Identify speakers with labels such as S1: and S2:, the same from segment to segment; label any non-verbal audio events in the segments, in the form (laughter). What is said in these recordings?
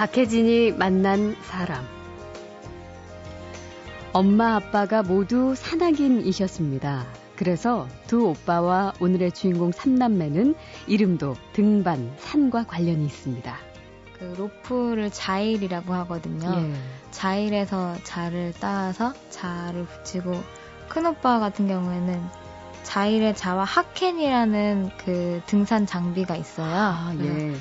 S1: 박혜진이 만난 사람. 엄마 아빠가 모두 산악인이셨습니다. 그래서 두 오빠와 오늘의 주인공 삼남매는 이름도 등반, 산과 관련이 있습니다.
S2: 그 로프를 자일이라고 하거든요.
S1: 예.
S2: 자일에서 자를 따서 자를 붙이고 큰 오빠 같은 경우에는 자일의 자와 하켄이라는 그 등산 장비가 있어요.
S1: 아, 예.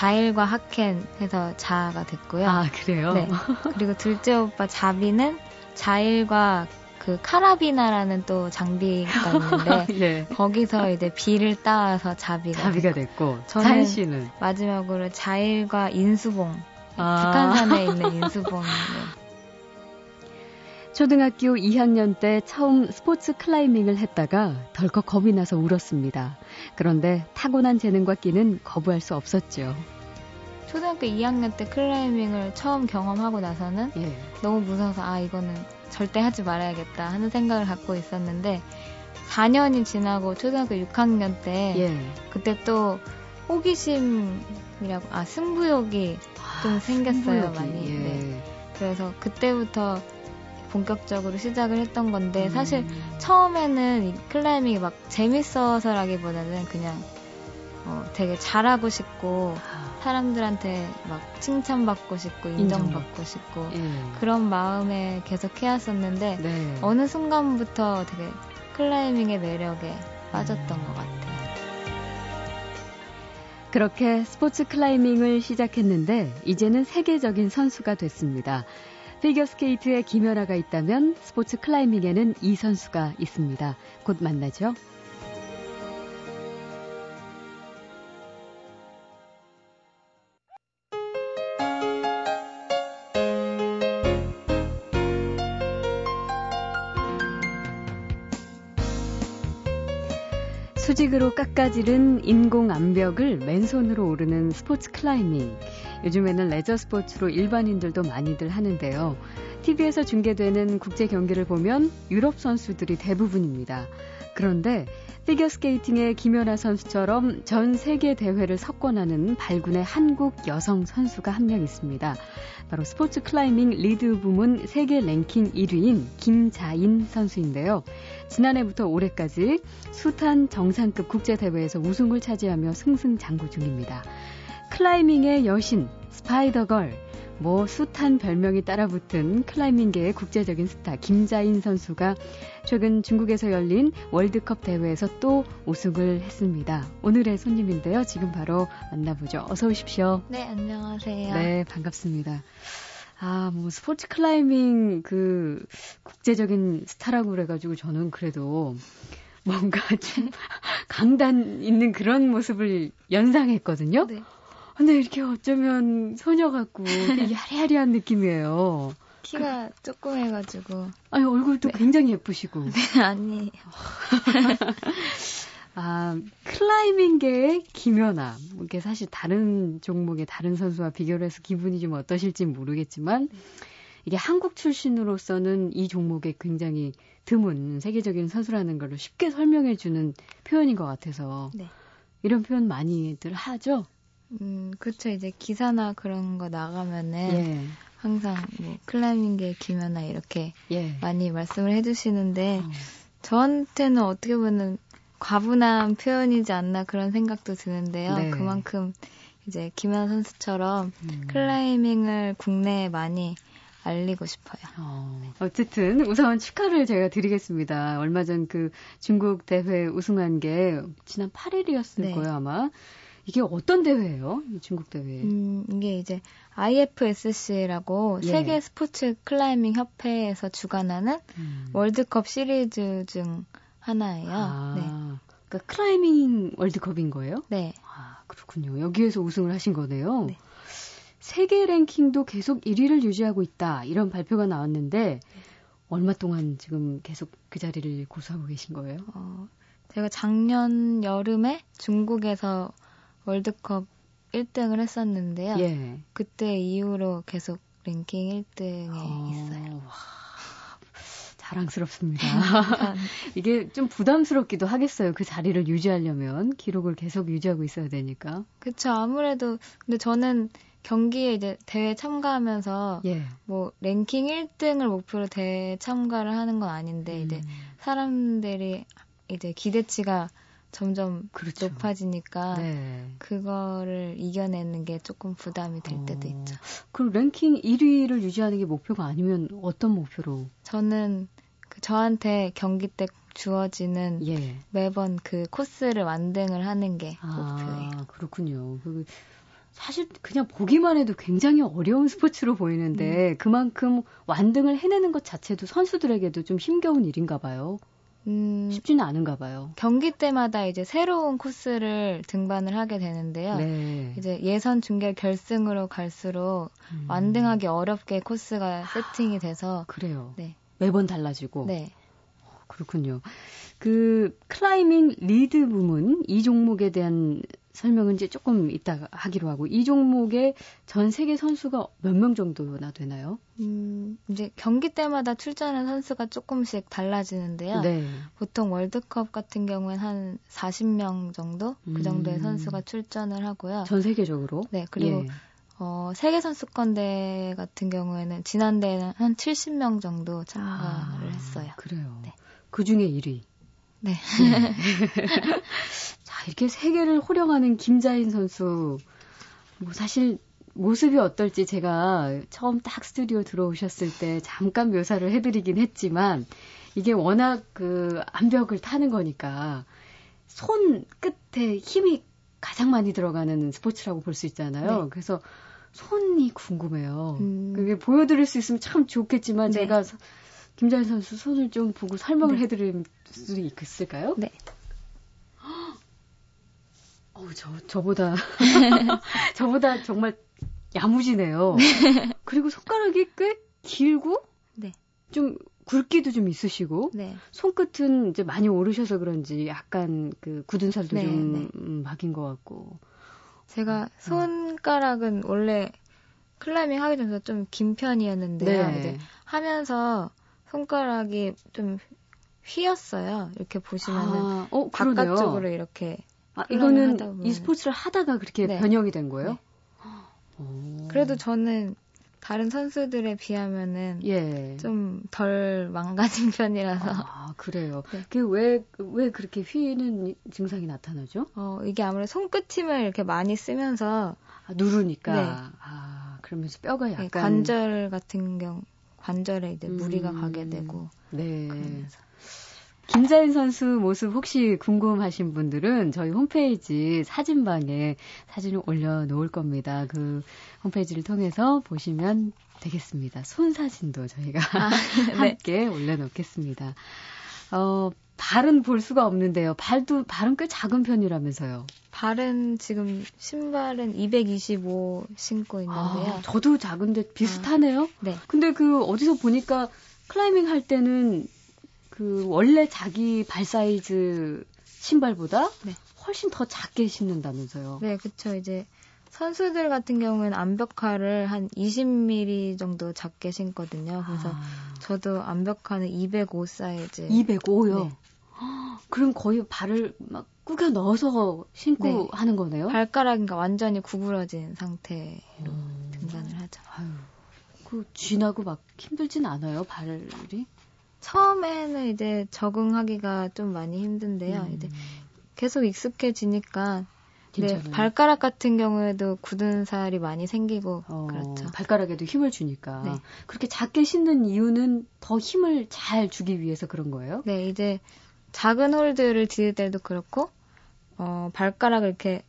S2: 자일과 하켄 해서 자가 됐고요.
S1: 아, 그래요?
S2: 네. 그리고 둘째 오빠 자비는 자일과 그 카라비나라는 또 장비가 있는데
S1: 예. (laughs)
S2: 거기서 이제 비를 따와서 자비가
S1: 자비가
S2: 됐고,
S1: 됐고.
S2: 저는-
S1: 사연 씨는?
S2: 마지막으로 자일과 인수봉
S1: 아.
S2: 북한산에 있는 인수봉
S1: 초등학교 2학년 때 처음 스포츠 클라이밍을 했다가 덜컥 겁이 나서 울었습니다. 그런데 타고난 재능과 끼는 거부할 수 없었죠.
S2: 초등학교 2학년 때 클라이밍을 처음 경험하고 나서는
S1: 예.
S2: 너무 무서워서 아 이거는 절대 하지 말아야겠다 하는 생각을 갖고 있었는데 4년이 지나고 초등학교 6학년 때
S1: 예.
S2: 그때 또 호기심이라고 아 승부욕이 좀 생겼어요
S1: 승부욕이,
S2: 많이
S1: 예.
S2: 네. 그래서 그때부터 본격적으로 시작을 했던 건데
S1: 음.
S2: 사실 처음에는 이 클라이밍이 막 재밌어서라기보다는 그냥 어, 되게 잘하고 싶고
S1: 아,
S2: 사람들한테 막 칭찬받고 싶고 인정받고 싶고
S1: 예.
S2: 그런 마음에 계속 해왔었는데
S1: 네.
S2: 어느 순간부터 되게 클라이밍의 매력에 빠졌던 것 같아요.
S1: 그렇게 스포츠 클라이밍을 시작했는데 이제는 세계적인 선수가 됐습니다. 피겨스케이트에 김연아가 있다면 스포츠 클라이밍에는 이 선수가 있습니다. 곧 만나죠. 수직으로 깎아지른 인공 암벽을 맨손으로 오르는 스포츠 클라이밍. 요즘에는 레저 스포츠로 일반인들도 많이들 하는데요. TV에서 중계되는 국제 경기를 보면 유럽 선수들이 대부분입니다. 그런데 피겨스케이팅의 김연아 선수처럼 전 세계 대회를 석권하는 발군의 한국 여성 선수가 한 명 있습니다. 바로 스포츠 클라이밍 리드 부문 세계 랭킹 1위인 김자인 선수인데요. 지난해부터 올해까지 숱한 정상급 국제대회에서 우승을 차지하며 승승장구 중입니다. 클라이밍의 여신, 스파이더걸, 뭐 숱한 별명이 따라붙은 클라이밍계의 국제적인 스타 김자인 선수가 최근 중국에서 열린 월드컵 대회에서 또 우승을 했습니다. 오늘의 손님인데요. 지금 바로 만나보죠. 어서 오십시오.
S2: 네, 안녕하세요.
S1: 네, 반갑습니다. 아, 뭐 스포츠 클라이밍 그 국제적인 스타라고 그래가지고 저는 그래도 뭔가 좀 (laughs) 강단 있는 그런 모습을 연상했거든요.
S2: 네.
S1: 근데 이렇게 어쩌면 소녀 같고 되게 (laughs) 야리야리한 느낌이에요.
S2: 키가 조그매가지고
S1: 아니 얼굴도 굉장히 예쁘시고. (laughs)
S2: 아니 (laughs)
S1: 아 클라이밍계의 김연아. 뭐 이게 사실 다른 종목의 다른 선수와 비교를 해서 기분이 좀 어떠실지 모르겠지만 이게 한국 출신으로서는 이 종목에 굉장히 드문 세계적인 선수라는 걸 쉽게 설명해주는 표현인 것 같아서
S2: 네.
S1: 이런 표현 많이들 하죠.
S2: 음 그쵸 이제 기사나 그런 거 나가면은
S1: 예,
S2: 항상 뭐 클라이밍계 김연아 이렇게
S1: 예.
S2: 많이 말씀을 해주시는데
S1: 어.
S2: 저한테는 어떻게 보면 과분한 표현이지 않나 그런 생각도 드는데요.
S1: 네.
S2: 그만큼 이제 김연아 선수처럼
S1: 음.
S2: 클라이밍을 국내에 많이 알리고 싶어요.
S1: 어, 어쨌든 우선 축하를 제가 드리겠습니다. 얼마 전 그 중국 대회 우승한 게 지난 8일이었을
S2: 네.
S1: 거예요, 아마. 이게 어떤 대회예요? 이 중국 대회.
S2: 음, 이게 이제 IFSC라고
S1: 예.
S2: 세계 스포츠 클라이밍 협회에서 주관하는
S1: 음.
S2: 월드컵 시리즈 중 하나예요.
S1: 아,
S2: 네.
S1: 그러니까 클라이밍 월드컵인 거예요?
S2: 네.
S1: 아, 그렇군요. 여기에서 우승을 하신 거네요.
S2: 네.
S1: 세계 랭킹도 계속 1위를 유지하고 있다. 이런 발표가 나왔는데 얼마 동안 지금 계속 그 자리를 고수하고 계신 거예요?
S2: 어, 제가 작년 여름에 중국에서 월드컵 1등을 했었는데요.
S1: 예.
S2: 그때 이후로 계속 랭킹 1등에
S1: 어,
S2: 있어요.
S1: 와, 자랑스럽습니다. (laughs) 이게 좀 부담스럽기도 하겠어요. 그 자리를 유지하려면 기록을 계속 유지하고 있어야 되니까.
S2: 그쵸. 아무래도 근데 저는 경기에 이제 대회 참가하면서
S1: 예.
S2: 뭐 랭킹 1등을 목표로 대회 참가를 하는 건 아닌데 이제
S1: 음.
S2: 사람들이 이제 기대치가 점점
S1: 그렇죠.
S2: 높아지니까
S1: 네.
S2: 그거를 이겨내는 게 조금 부담이 될 때도
S1: 어,
S2: 있죠.
S1: 그럼 랭킹 1위를 유지하는 게 목표가 아니면 어떤 목표로?
S2: 저는 그 저한테 경기 때 주어지는
S1: 예.
S2: 매번 그 코스를 완등을 하는 게 목표예요.
S1: 아, 그렇군요. 그 사실 그냥 보기만 해도 굉장히 어려운 스포츠로 보이는데
S2: 음.
S1: 그만큼 완등을 해내는 것 자체도 선수들에게도 좀 힘겨운 일인가 봐요.
S2: 음,
S1: 쉽지는 않은가 봐요.
S2: 경기 때마다 이제 새로운 코스를 등반을 하게 되는데요.
S1: 네.
S2: 이제 예선 중계 결승으로 갈수록
S1: 음.
S2: 완등하기 어렵게 코스가 세팅이 돼서
S1: 그래요.
S2: 네.
S1: 매번 달라지고.
S2: 네.
S1: 그렇군요. 그 클라이밍 리드 부문 이 종목에 대한 설명은 이제 조금 이따 하기로 하고 이 종목에 전 세계 선수가 몇 명 정도나 되나요?
S2: 음, 이제 경기 때마다 출전하는 선수가 조금씩 달라지는데요.
S1: 네.
S2: 보통 월드컵 같은 경우엔 한 40명 정도 그 정도의
S1: 음.
S2: 선수가 출전을 하고요.
S1: 전 세계적으로.
S2: 네, 그리고
S1: 예.
S2: 어, 세계 선수권대회 같은 경우에는 지난 대회는 한 70명 정도 참가를
S1: 아,
S2: 했어요.
S1: 그래요.
S2: 네.
S1: 그 중에 1위.
S2: 네.
S1: 자, (laughs) (laughs) 이렇게 세계를 호령하는 김자인 선수. 뭐 사실 모습이 어떨지 제가 처음 딱 스튜디오 들어오셨을 때 잠깐 묘사를 해드리긴 했지만 이게 워낙 그 암벽을 타는 거니까 손 끝에 힘이 가장 많이 들어가는 스포츠라고 볼 수 있잖아요.
S2: 네.
S1: 그래서 손이 궁금해요.
S2: 음.
S1: 그게 보여드릴 수 있으면 참 좋겠지만
S2: 네.
S1: 제가 서- 김자인 선수 손을 좀 보고 설명을
S2: 네.
S1: 해드릴 수 있을까요?
S2: 네.
S1: 어우, 저, 저보다, (laughs) (laughs) 저보다 정말 야무지네요. 그리고 손가락이 꽤 길고,
S2: 네.
S1: 좀 굵기도 좀 있으시고,
S2: 네.
S1: 손끝은 이제 많이 오르셔서 그런지 약간 그 굳은 살도
S2: 네,
S1: 좀
S2: 네.
S1: 음, 박인 것 같고.
S2: 제가 손가락은 원래 클라이밍 하기 전에 좀 긴 편이었는데요.
S1: 네.
S2: 이제 하면서 손가락이 좀 휘었어요. 이렇게 보시면은
S1: 아, 어.
S2: 바깥쪽으로 이렇게.
S1: 아, 이거는. 이 스포츠를 하다가 그렇게
S2: 네.
S1: 변형이 된 거예요?
S2: 네.
S1: 오.
S2: 그래도 저는 다른 선수들에 비하면은
S1: 예.
S2: 좀 덜 망가진 (laughs) 편이라서
S1: 아, 그래요.
S2: 네.
S1: 그 왜, 왜 그렇게 휘는 증상이 나타나죠?
S2: 어, 이게 아무래도 손끝 힘을 이렇게 많이 쓰면서
S1: 아, 누르니까.
S2: 네.
S1: 아, 그러면서 뼈가 약간.
S2: 예, 관절 같은 경우 관절에 이제 무리가
S1: 음.
S2: 가게 되고
S1: 네.
S2: 그러면서
S1: 김자인 선수 모습 혹시 궁금하신 분들은 저희 홈페이지 사진방에 사진을 올려놓을 겁니다. 그 홈페이지를 통해서 보시면 되겠습니다. 손 사진도 저희가
S2: 아, (laughs) 네.
S1: 함께 올려놓겠습니다. 어, 발은 볼 수가 없는데요. 발도, 발은 꽤 작은 편이라면서요.
S2: 발은 지금 신발은 225 신고 있는데요.
S1: 아, 저도 작은데 비슷하네요.
S2: 네.
S1: 근데 그 어디서 보니까 클라이밍 할 때는 그 원래 자기 발 사이즈 신발보다
S2: 네.
S1: 훨씬 더 작게 신는다면서요.
S2: 네, 그쵸. 이제 선수들 같은 경우에는 암벽화를 한 20mm 정도 작게 신거든요. 그래서
S1: 아,
S2: 저도 암벽화는 205 사이즈.
S1: 205요.
S2: 네. (gasps)
S1: 그럼 거의 발을 막 꾸겨 넣어서 신고
S2: 네.
S1: 하는 거네요.
S2: 발가락이 완전히 구부러진 상태로
S1: 음.
S2: 등반을 하죠.
S1: 아유, 그 쥐나고 막 힘들진 않아요, 발이?
S2: 처음에는 이제 적응하기가 좀 많이 힘든데요.
S1: 음,
S2: 이제 계속 익숙해지니까 네. 발가락 같은 경우에도 굳은 살이 많이 생기고
S1: 어,
S2: 그렇죠.
S1: 발가락에도 힘을 주니까.
S2: 네.
S1: 그렇게 작게 신는 이유는 더 힘을 잘 주기 위해서 그런 거예요?
S2: 네, 이제 작은 홀드를 디딜 때도 그렇고 어, 발가락을 이렇게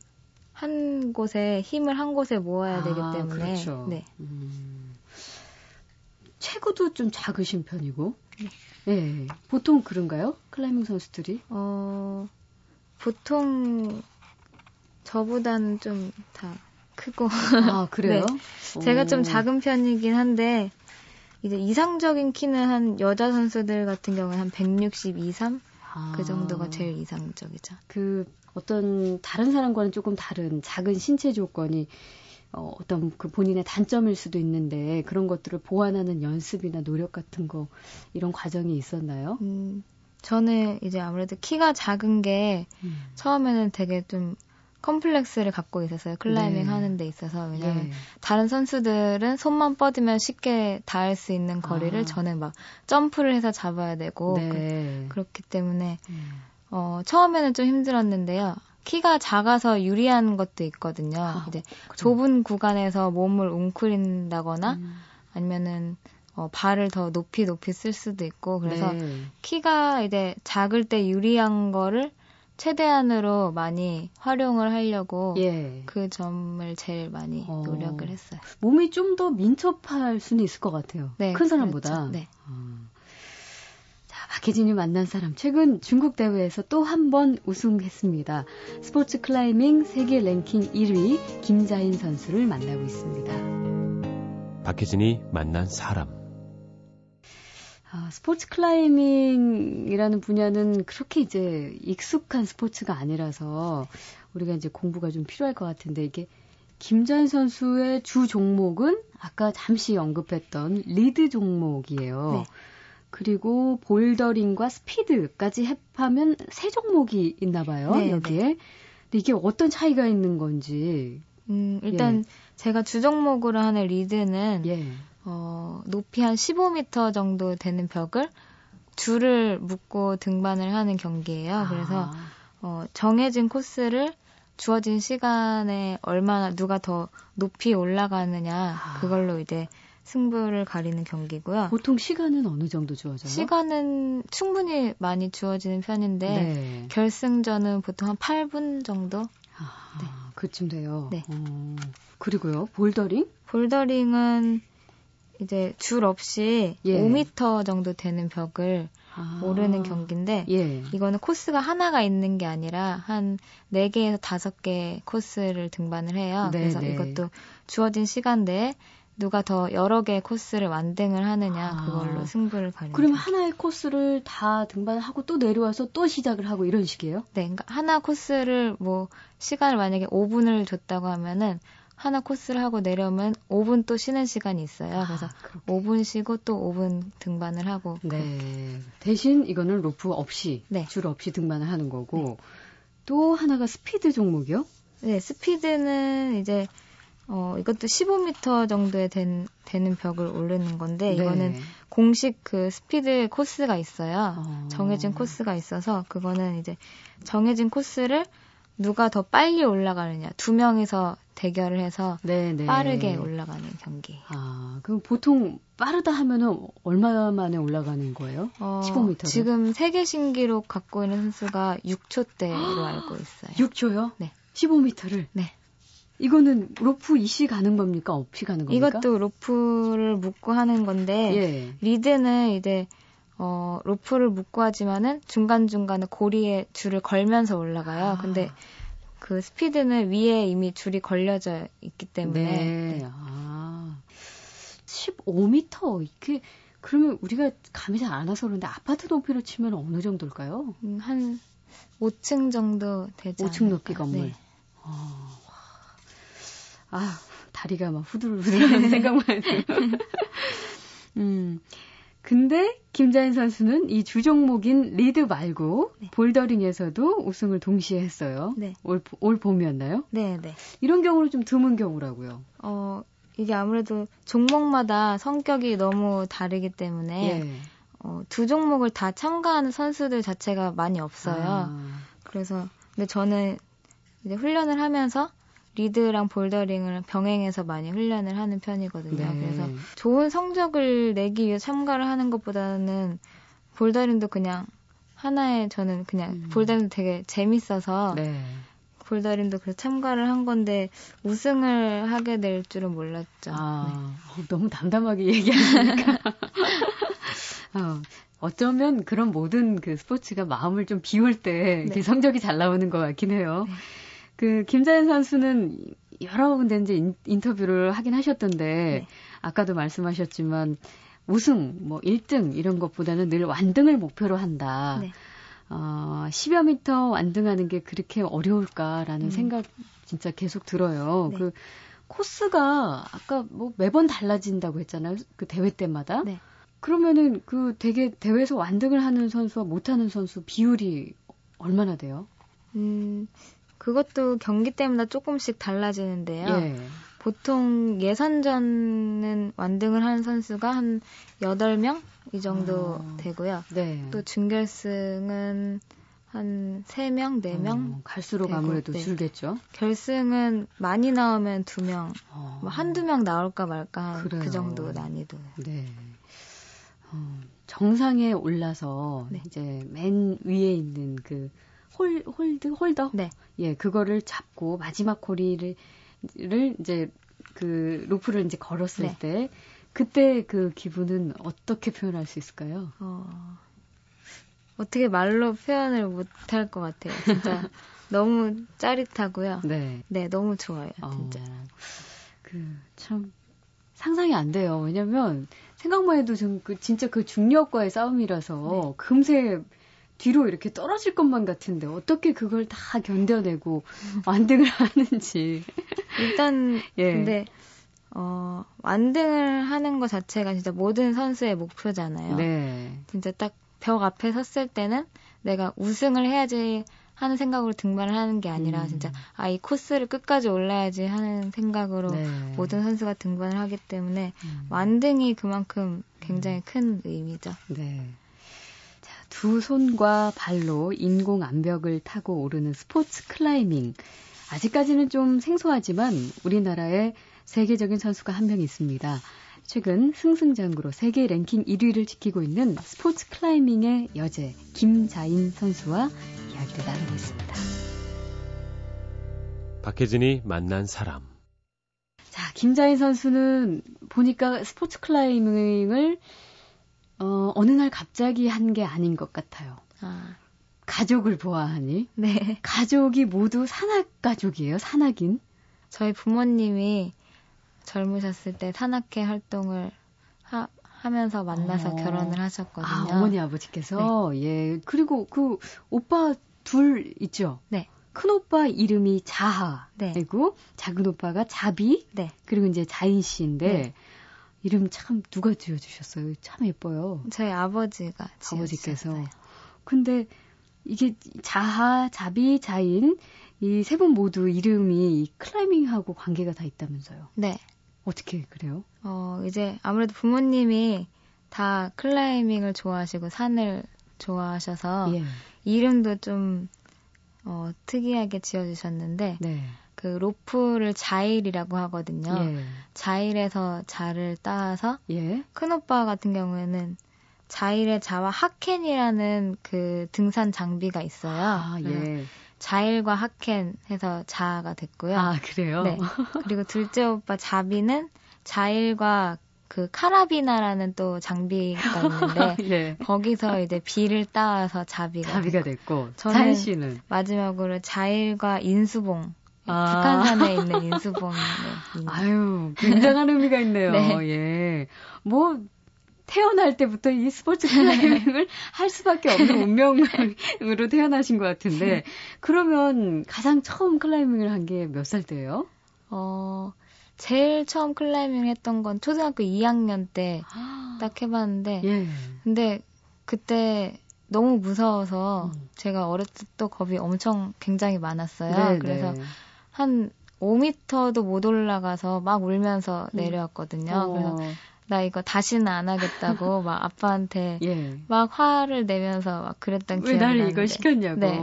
S2: 한 곳에 힘을 한 곳에 모아야 되기
S1: 아,
S2: 때문에
S1: 그렇죠.
S2: 네.
S1: 음. 체구도 좀 작으신 편이고.
S2: 네.
S1: 예. 보통 그런가요? 클라이밍 선수들이?
S2: 어, 보통 저보다는 좀 다 크고
S1: 아, (laughs) 그래요?
S2: 네. 제가 좀
S1: 오.
S2: 작은 편이긴 한데 이제 이상적인 키는 한 여자 선수들 같은 경우는 한 162, 3?
S1: 아.
S2: 그 정도가 제일 이상적이죠.
S1: 그 어떤 다른 사람과는 조금 다른 작은 신체 조건이 어, 어떤 그 본인의 단점일 수도 있는데 그런 것들을 보완하는 연습이나 노력 같은 거 이런 과정이 있었나요?
S2: 음, 저는 이제 아무래도 키가 작은 게 처음에는 되게 좀 컴플렉스를 갖고 있었어요. 클라이밍
S1: 네.
S2: 하는 데 있어서. 왜냐면
S1: 예.
S2: 다른 선수들은 손만 뻗으면 쉽게 닿을 수 있는 거리를
S1: 아.
S2: 저는 막 점프를 해서 잡아야 되고
S1: 네.
S2: 그, 렇기 때문에
S1: 음.
S2: 어, 처음에는 좀 힘들었는데요. 키가 작아서 유리한 것도 있거든요.
S1: 아,
S2: 이제? 좁은 구간에서 몸을 웅크린다거나
S1: 음.
S2: 아니면은 어, 발을 더 높이 높이 쓸 수도 있고 그래서
S1: 네.
S2: 키가 이제 작을 때 유리한 거를 최대한으로 많이 활용을 하려고
S1: 예.
S2: 그 점을 제일 많이
S1: 어.
S2: 노력을 했어요.
S1: 몸이 좀 더 민첩할 수는 있을 것 같아요.
S2: 네,
S1: 큰 사람보다.
S2: 그렇죠. 네.
S1: 어. 자, 박혜진이 만난 사람. 최근 중국 대회에서 또 한 번 우승했습니다. 스포츠 클라이밍 세계 랭킹 1위 김자인 선수를 만나고 있습니다.
S3: 박혜진이 만난 사람.
S1: 아, 스포츠 클라이밍이라는 분야는 그렇게 이제 익숙한 스포츠가 아니라서 우리가 이제 공부가 좀 필요할 것 같은데 이게 김자인 선수의 주 종목은 아까 잠시 언급했던 리드 종목이에요.
S2: 네.
S1: 그리고 볼더링과 스피드까지 합하면 세 종목이 있나 봐요.
S2: 네,
S1: 여기에. 근데 이게 어떤 차이가 있는 건지.
S2: 음, 일단 제가 주종목으로 하는 리드는
S1: 예.
S2: 어, 높이 한 15m 정도 되는 벽을 줄을 묶고 등반을 하는 경기예요. 그래서
S1: 아,
S2: 어, 정해진 코스를 주어진 시간에 얼마나 누가 더 높이 올라가느냐
S1: 아.
S2: 그걸로 이제 승부를 가리는 경기고요.
S1: 보통 시간은 어느 정도 주어져요?
S2: 시간은 충분히 많이 주어지는 편인데
S1: 네.
S2: 결승전은 보통 한 8분 정도?
S1: 아, 그쯤 돼요.
S2: 네.
S1: 어, 그리고요, 볼더링?
S2: 볼더링은 이제 줄 없이
S1: 예.
S2: 5m 정도 되는 벽을
S1: 아,
S2: 오르는 경기인데
S1: 예.
S2: 이거는 코스가 하나가 있는 게 아니라 한 4개에서 5개 코스를 등반을 해요.
S1: 네,
S2: 그래서
S1: 네.
S2: 이것도 주어진 시간 내에 누가 더 여러 개의 코스를 완등을 하느냐
S1: 아.
S2: 그걸로 승부를 가리는
S1: 그러면
S2: 경기.
S1: 하나의 코스를 다 등반하고 또 내려와서 또 시작을 하고 이런 식이에요?
S2: 네, 그러니까 하나 코스를 뭐 시간을 만약에 5분을 줬다고 하면은 하나 코스를 하고 내려오면 5분 또 쉬는 시간이 있어요. 그래서
S1: 아, 그렇게.
S2: 5분 쉬고 또 5분 등반을 하고
S1: 네. 대신 이거는 로프 없이,
S2: 네.
S1: 줄 없이 등반을 하는 거고, 또 하나가 스피드 종목이요?
S2: 네, 스피드는 이제 어 이것도 15m 정도에 된, 되는 벽을 오르는 건데 이거는
S1: 네.
S2: 공식 그 스피드 코스가 있어요.
S1: 어.
S2: 정해진 코스가 있어서 그거는 이제 정해진 코스를 누가 더 빨리 올라가느냐 두 명이서 대결을 해서
S1: 네, 네.
S2: 빠르게 올라가는 경기.
S1: 아, 그럼 보통 빠르다 하면은 얼마 만에 올라가는 거예요?
S2: 어,
S1: 15m 를?
S2: 지금 세계 신기록 갖고 있는 선수가 6초대로 알고 있어요.
S1: 6초요?
S2: 네.
S1: 15m를?
S2: 네.
S1: 이거는 로프 이시 가는 겁니까? 없이 가는 겁니까?
S2: 이것도 로프를 묶고 하는 건데
S1: 예.
S2: 리드는 이제 어, 로프를 묶고 하지만은 중간중간에 고리에 줄을 걸면서 올라가요.
S1: 아.
S2: 근데 그 스피드는 위에 이미 줄이 걸려져 있기 때문에
S1: 네. 아. 15m 이게 그러면 우리가 감이 잘 안 와서 그런데 아파트 높이로 치면 어느 정도일까요?
S2: 음, 한 5층 정도 되지
S1: 5층 높이. 건물.
S2: 네.
S1: 아, 와. 아, 다리가 막 후들후들하는 (laughs) 생각만 해도. 음. 근데 김자인 선수는 이 주종목인 리드 말고
S2: 네.
S1: 볼더링에서도 우승을 동시에 했어요.
S2: 네.
S1: 올, 올 봄이었나요?
S2: 네, 네.
S1: 이런 경우는 좀 드문 경우라고요.
S2: 어, 이게 아무래도 종목마다 성격이 너무 다르기 때문에
S1: 예.
S2: 어, 두 종목을 다 참가하는 선수들 자체가 많이 없어요.
S1: 아,
S2: 그래서 근데 저는 이제 훈련을 하면서 리드랑 볼더링을 병행해서 많이 훈련을 하는 편이거든요.
S1: 네.
S2: 그래서 좋은 성적을 내기 위해 참가를 하는 것보다는 볼더링도 그냥 하나의 저는 그냥
S1: 음.
S2: 볼더링도 되게 재밌어서
S1: 네.
S2: 볼더링도 그래서 참가를 한 건데 우승을 하게 될 줄은 몰랐죠.
S1: 아,
S2: 네.
S1: 어, 너무 담담하게 얘기하시니까. (laughs) 어, 어쩌면 그런 모든 그 스포츠가 마음을 좀 비울 때 이렇게
S2: 네.
S1: 성적이 잘 나오는 것 같긴 해요.
S2: 네.
S1: 그 김자연 선수는 여러 군데 이제 인, 인터뷰를 하긴 하셨던데
S2: 네.
S1: 아까도 말씀하셨지만 우승, 뭐 1등 이런 것보다는 늘 완등을 목표로 한다.
S2: 네.
S1: 어, 10여 미터 완등하는 게 그렇게 어려울까라는
S2: 음.
S1: 생각 진짜 계속 들어요.
S2: 네.
S1: 그 코스가 아까 뭐 매번 달라진다고 했잖아요. 그 대회 때마다.
S2: 네.
S1: 그러면은 그 되게 대회에서 완등을 하는 선수와 못하는 선수 비율이 얼마나 돼요?
S2: 음, 그것도 경기 때마다 조금씩 달라지는데요.
S1: 예.
S2: 보통 예선전은 완등을 하는 선수가 한 8명 이 정도
S1: 아.
S2: 되고요.
S1: 네.
S2: 또 준결승은 한 3명, 4명.
S1: 어, 갈수록
S2: 되고,
S1: 아무래도
S2: 네.
S1: 줄겠죠.
S2: 결승은 많이 나오면 2명,
S1: 어.
S2: 뭐 한두 명 나올까 말까.
S1: 그
S2: 정도 난이도.
S1: 네. 어, 정상에 올라서
S2: 네.
S1: 이제 맨 위에 있는 그 홀, 홀드, 홀더?
S2: 네.
S1: 예, 그거를 잡고 마지막 고리를, 를 이제 그 로프를 이제 걸었을
S2: 네.
S1: 때 그때 그 기분은 어떻게 표현할 수 있을까요?
S2: 어, 어떻게 말로 표현을 못할 것 같아요. 진짜 (laughs) 너무 짜릿하고요.
S1: 네.
S2: 네, 너무 좋아요.
S1: 어,
S2: 진짜.
S1: 그, 참, 상상이 안 돼요. 왜냐면, 생각만 해도 좀, 그, 진짜 그 중력과의 싸움이라서,
S2: 네.
S1: 금세 뒤로 이렇게 떨어질 것만 같은데, 어떻게 그걸 다 견뎌내고, 완등을 (laughs) 하는지.
S2: 일단
S1: 예.
S2: 근데 어, 완등을 하는 것 자체가 진짜 모든 선수의 목표잖아요.
S1: 네.
S2: 진짜 딱 벽 앞에 섰을 때는 내가 우승을 해야지 하는 생각으로 등반을 하는 게 아니라
S1: 음.
S2: 진짜 아 이 코스를 끝까지 올라야지 하는 생각으로
S1: 네.
S2: 모든 선수가 등반을 하기 때문에
S1: 음.
S2: 완등이 그만큼 굉장히 큰 의미죠.
S1: 네. 자, 두 손과 발로 인공 암벽을 타고 오르는 스포츠 클라이밍. 아직까지는 좀 생소하지만 우리나라에 세계적인 선수가 한 명 있습니다. 최근 승승장구로 세계 랭킹 1위를 지키고 있는 스포츠 클라이밍의 여제 김자인 선수와 이야기를 나누겠습니다.
S3: 박혜진이 만난 사람.
S1: 자, 김자인 선수는 보니까 스포츠 클라이밍을 어, 어느 날 갑자기 한 게 아닌 것 같아요.
S2: 아,
S1: 가족을 보아하니
S2: 네.
S1: 가족이 모두 산악 가족이에요. 산악인.
S2: 저희 부모님이 젊으셨을 때 산악회 활동을 하, 하면서 만나서
S1: 어.
S2: 결혼을 하셨거든요.
S1: 아, 어머니 아버지께서 예. 그리고 그 오빠 둘 있죠.
S2: 네.
S1: 큰 오빠 이름이 자하.
S2: 네.
S1: 그리고 작은 오빠가 자비.
S2: 네.
S1: 그리고 이제 자인 씨인데
S2: 네.
S1: 이름 참 누가 지어 주셨어요. 참 예뻐요.
S2: 저희 아버지가
S1: 아버지께서.
S2: 지어주셨어요.
S1: 근데 이게 자하, 자비, 자인 이 세 분 모두 이름이 이 클라이밍하고 관계가 다 있다면서요.
S2: 네.
S1: 어떻게 그래요?
S2: 어, 이제 아무래도 부모님이 다 클라이밍을 좋아하시고 산을 좋아하셔서
S1: 예.
S2: 이름도 좀 어, 특이하게 지어주셨는데
S1: 네.
S2: 그 로프를 자일이라고 하거든요.
S1: 예.
S2: 자일에서 자를 따서
S1: 예.
S2: 큰 오빠 같은 경우에는 자일의 자와 하켄이라는 그 등산 장비가 있어요.
S1: 아, 예.
S2: 자일과 하켄 해서 자가 됐고요.
S1: 아, 그래요?
S2: 네. 그리고 둘째 오빠 자비는 자일과 그 카라비나라는 또 장비가 있는데 (laughs)
S1: 예.
S2: 거기서 이제 비를 따와서 자비가,
S1: 자비가
S2: 됐고,
S1: 됐고.
S2: 저는-
S1: 씨는.
S2: 마지막으로 자일과 인수봉
S1: 아.
S2: 북한산에 있는 인수봉 (laughs)
S1: 아유, 굉장한 의미가 있네요. (laughs)
S2: 네.
S1: 예. 뭐, 태어날 때부터 이 스포츠 클라이밍을 (laughs) 할 수밖에 없는 운명으로 태어나신 것 같은데, 그러면 가장 처음 클라이밍을 한 게 몇 살 때예요?
S2: 어 제일 처음 클라이밍 했던 건 초등학교 2학년 때 (gasps) 딱 해봤는데
S1: 예.
S2: 근데 그때 너무 무서워서
S1: 음.
S2: 제가 어렸을 때 또 겁이 엄청 굉장히 많았어요.
S1: 네,
S2: 그래서
S1: 네.
S2: 한 5m도 못 올라가서 막 울면서
S1: 음.
S2: 내려왔거든요.
S1: 어,
S2: 그래서 나 이거 다시는 안 하겠다고 (laughs) 막 아빠한테
S1: 예.
S2: 막 화를 내면서 막 그랬던
S1: 왜
S2: 기억이
S1: 날
S2: 나는데.
S1: 이걸 시켰냐고.
S2: 네.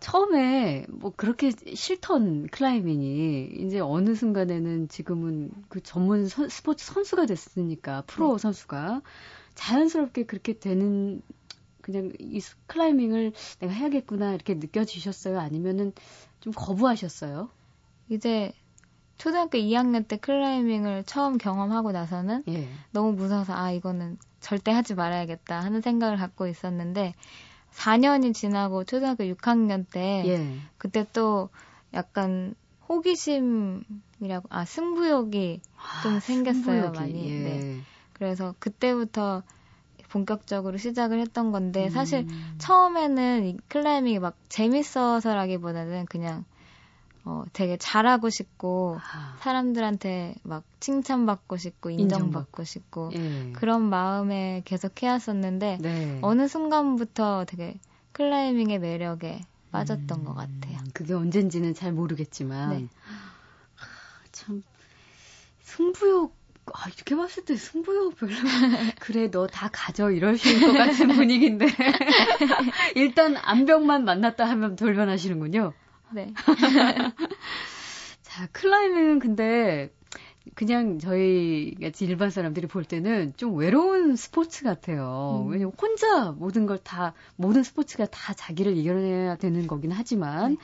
S1: 처음에 뭐 그렇게 싫던 클라이밍이 이제 어느 순간에는 지금은 그 전문 선- 스포츠 선수가 됐으니까 프로
S2: 네.
S1: 선수가 자연스럽게 그렇게 되는 그냥 이 스- 클라이밍을 내가 해야겠구나 이렇게 느껴지셨어요? 아니면은 좀 거부하셨어요?
S2: 이제 초등학교 2학년 때 클라이밍을 처음 경험하고 나서는
S1: 예.
S2: 너무 무서워서 아 이거는 절대 하지 말아야겠다 하는 생각을 갖고 있었는데 4년이 지나고 초등학교 6학년 때
S1: 예.
S2: 그때 또 약간 호기심이라고 아 승부욕이 좀
S1: 아,
S2: 생겼어요,
S1: 승부욕이,
S2: 많이.
S1: 예.
S2: 네. 그래서 그때부터 본격적으로 시작을 했던 건데 사실
S1: 음.
S2: 처음에는 이 클라이밍이 막 재밌어서라기보다는 그냥 어 되게 잘하고 싶고
S1: 아,
S2: 사람들한테 막 칭찬받고 싶고 인정받고 싶고
S1: 예.
S2: 그런 마음에 계속 해왔었는데
S1: 네.
S2: 어느 순간부터 되게 클라이밍의 매력에 빠졌던 음, 것 같아요.
S1: 그게 언젠지는 잘 모르겠지만 네. 참 승부욕 아, 이렇게 봤을 때 승부욕 별로 (laughs) 그래 너 다 가져 이러실 것 같은 (laughs) 분위기인데 (laughs) 일단 암벽만 만났다 하면 돌변하시는군요.
S2: 네.
S1: 자 클라이밍은 근데 그냥 저희 같이 일반 사람들이 볼 때는 좀 외로운 스포츠 같아요. 음. 왜냐면 혼자 모든 걸 다, 모든 스포츠가 다 자기를 이겨내야 되는 거긴 하지만, 네.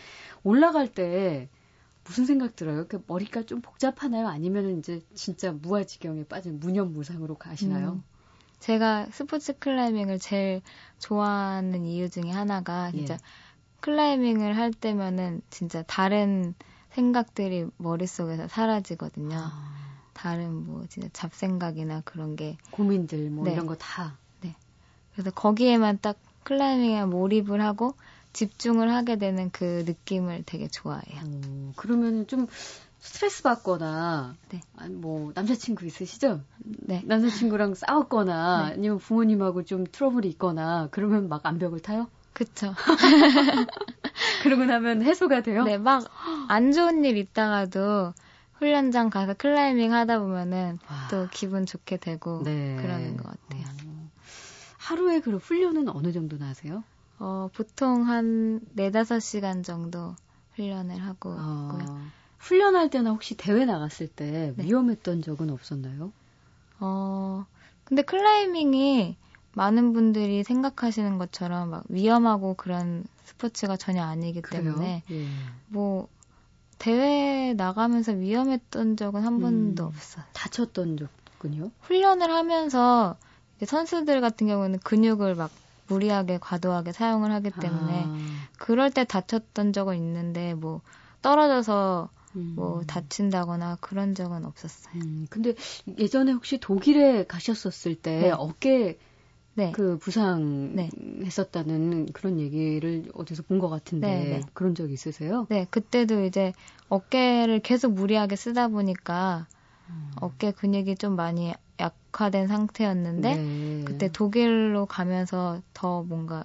S1: 올라갈 때 무슨 생각 들어요? 그 머리가 좀 복잡하나요? 아니면 이제 진짜 무아지경에 빠진 무념무상으로 가시나요? 음.
S2: 제가 스포츠 클라이밍을 제일 좋아하는 이유 중에 하나가 진짜 예. 클라이밍을 할 때면은 진짜 다른 생각들이 머릿속에서 사라지거든요. 아. 다른 뭐 진짜 잡생각이나 그런 게
S1: 고민들 뭐 네. 이런 거 다.
S2: 네. 그래서 거기에만 딱 클라이밍에 몰입을 하고 집중을 하게 되는 그 느낌을 되게 좋아해요.
S1: 오, 그러면 좀 스트레스 받거나 네. 아니 뭐 남자친구 있으시죠?
S2: 네.
S1: 남자친구랑 싸웠거나 네. 아니면 부모님하고 좀 트러블이 있거나 그러면 막 암벽을 타요?
S2: 그쵸. (laughs)
S1: 그러고 나면 해소가 돼요?
S2: 네, 막 안 좋은 일 있다가도 훈련장 가서 클라이밍 하다 보면은 와. 또 기분 좋게 되고 네. 그러는 것 같아요. 어.
S1: 하루에 그럼 훈련은 어느 정도나 하세요?
S2: 어, 보통 한 4, 5시간 정도 훈련을 하고 어. 있고요.
S1: 훈련할 때나 혹시 대회 나갔을 때 네. 위험했던 적은 없었나요?
S2: 어, 근데 클라이밍이 많은 분들이 생각하시는 것처럼 막 위험하고 그런 스포츠가 전혀 아니기 그래요? 때문에 예. 뭐 대회 나가면서 위험했던 적은 한 음, 번도 없어요.
S1: 다쳤던 적은요?
S2: 훈련을 하면서 선수들 같은 경우는 근육을 막 무리하게 과도하게 사용을 하기 때문에 아. 그럴 때 다쳤던 적은 있는데 뭐 떨어져서 음. 뭐 다친다거나 그런 적은 없었어요. 음,
S1: 근데 예전에 혹시 독일에 가셨었을 때 네. 어깨 네. 그 부상했었다는 네. 그런 얘기를 어디서 본 것 같은데 네, 네, 그런 적 있으세요?
S2: 네, 그때도 이제 어깨를 계속 무리하게 쓰다 보니까 음. 어깨 근육이 좀 많이 약화된 상태였는데 네. 그때 독일로 가면서 더 뭔가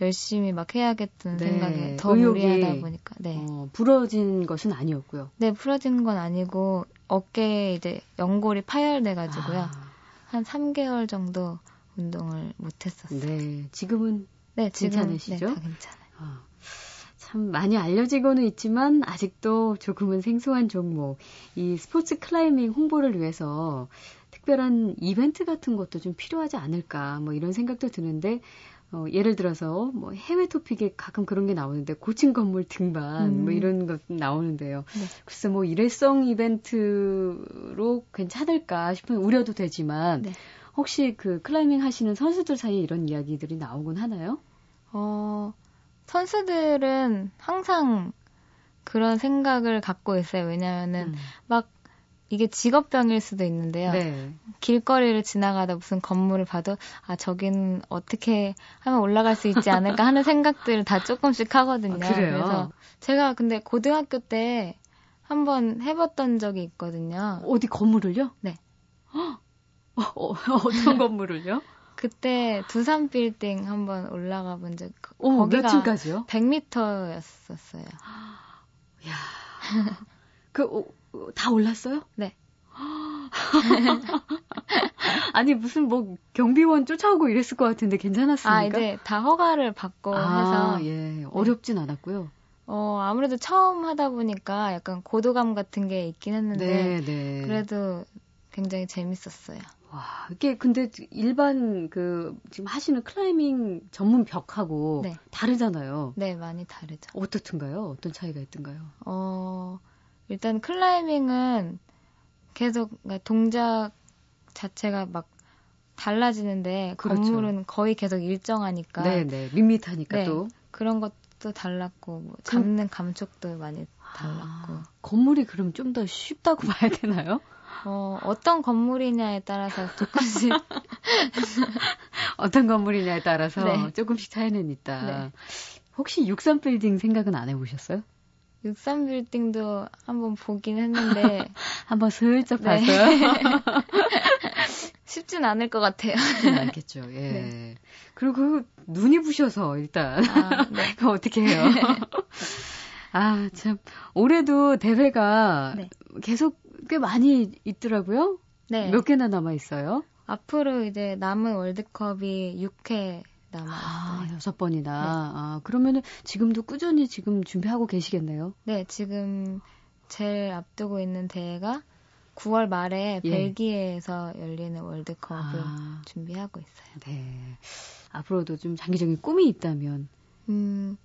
S2: 열심히 막 해야겠다는 네. 생각에 더 무리하다 보니까 네.
S1: 어, 부러진 것은 아니었고요.
S2: 네, 부러진 건 아니고 어깨에 이제 연골이 파열돼 가지고요. 아. 한 3개월 정도 운동을 못 했었어요.
S1: 네, 지금은 네, 지금, 괜찮으시죠?
S2: 네, 다 괜찮아요. 어,
S1: 참 많이 알려지고는 있지만 아직도 조금은 생소한 종목. 이 스포츠 클라이밍 홍보를 위해서 특별한 이벤트 같은 것도 좀 필요하지 않을까 뭐 이런 생각도 드는데 어, 예를 들어서 뭐 해외 토픽에 가끔 그런 게 나오는데 고층 건물 등반 뭐 음. 뭐 이런 것 나오는데요. 네. 글쎄 뭐 일회성 이벤트로 괜찮을까 싶은 우려도 되지만 네. 혹시 그 클라이밍 하시는 선수들 사이에 이런 이야기들이 나오곤 하나요?
S2: 어, 선수들은 항상 그런 생각을 갖고 있어요. 왜냐면은 음. 막 이게 직업병일 수도 있는데요. 네. 길거리를 지나가다 무슨 건물을 봐도 아 저긴 어떻게 하면 올라갈 수 있지 않을까 하는 (laughs) 생각들을 다 조금씩 하거든요. 아, 그래서 제가 근데 고등학교 때 한번 해봤던 적이 있거든요.
S1: 어디 건물을요?
S2: 네.
S1: 어, 어떤 (laughs) 건물을요?
S2: 그때 두산 빌딩 한번 올라가 본 적.
S1: 어, 거기가 몇 층까지요?
S2: 100m였었어요. (gasps)
S1: 야. 그, 어, 다 올랐어요?
S2: 네. (laughs)
S1: 아니 무슨 뭐 경비원 쫓아오고 이랬을 것 같은데 괜찮았습니까?
S2: 아 이제 다 허가를 받고 아, 해서
S1: 예 네. 어렵진 않았고요.
S2: 어 아무래도 처음 하다 보니까 약간 고도감 같은 게 있긴 했는데 네, 네. 그래도 굉장히 재밌었어요.
S1: 와, 이게 근데 일반 그 지금 하시는 클라이밍 전문 벽하고 네. 다르잖아요.
S2: 네, 많이 다르죠.
S1: 어떻든가요? 어떤 차이가 있던가요?
S2: 어, 일단 클라이밍은 계속 그러니까 동작 자체가 막 달라지는데 그렇죠. 건물은 거의 계속 일정하니까.
S1: 네, 네. 밋밋하니까 네, 또.
S2: 그런 것도 달랐고 뭐 잡는 감촉도 많이 달랐고. 아,
S1: 건물이 그럼 좀 더 쉽다고 (laughs) 봐야 되나요?
S2: 어, 어떤 건물이냐에 따라서 조금씩 (laughs)
S1: 어떤 건물이냐에 따라서 네. 조금씩 차이는 있다. 네. 혹시 63빌딩 생각은 안 해보셨어요?
S2: 63 빌딩도 한번 보긴 했는데 (laughs)
S1: 한번 슬쩍 네. 봤어요. (laughs)
S2: 쉽진 않을 것 같아요.
S1: 쉽진 않겠죠. 예. 네. 그리고 그 눈이 부셔서 일단 아, 네. (laughs) 어떻게 해요? 아, 참 올해도 대회가 네. 계속 꽤 많이 있더라고요. 네. 몇 개나 남아 있어요?
S2: 앞으로 이제 남은 월드컵이 6회 남아 아,
S1: 여섯 번이나. 네. 아, 그러면은 지금도 꾸준히 지금 준비하고 계시겠네요?
S2: 네, 지금 제일 앞두고 있는 대회가 9월 말에 예. 벨기에에서 열리는 월드컵을 아. 준비하고 있어요. 네.
S1: 앞으로도 좀 장기적인 꿈이 있다면? 음,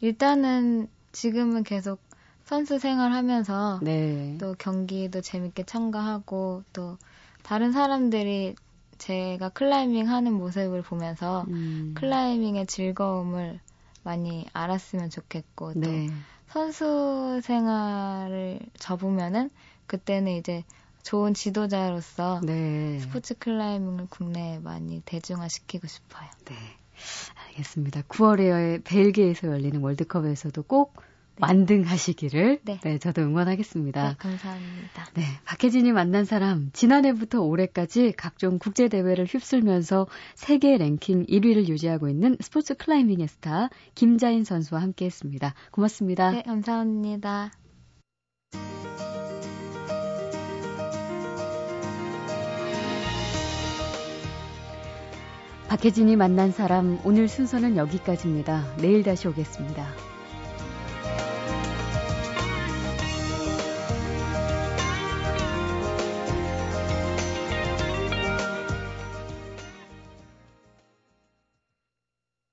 S2: 일단은 지금은 계속 선수 생활하면서 네. 또 경기도 재밌게 참가하고 또 다른 사람들이 제가 클라이밍 하는 모습을 보면서 음. 클라이밍의 즐거움을 많이 알았으면 좋겠고 또 네. 선수 생활을 접으면은 그때는 이제 좋은 지도자로서 네. 스포츠 클라이밍을 국내에 많이 대중화시키고 싶어요. 네.
S1: 알겠습니다. 9월에 벨기에에서 열리는 월드컵에서도 꼭 만등하시기를 네. 네. 저도 응원하겠습니다.
S2: 네, 감사합니다.
S1: 네, 박혜진이 만난 사람 지난해부터 올해까지 각종 국제 대회를 휩쓸면서 세계 랭킹 1위를 유지하고 있는 스포츠 클라이밍의 스타 김자인 선수와 함께했습니다. 고맙습니다.
S2: 네, 감사합니다.
S1: 박혜진이 만난 사람 오늘 순서는 여기까지입니다. 내일 다시 오겠습니다.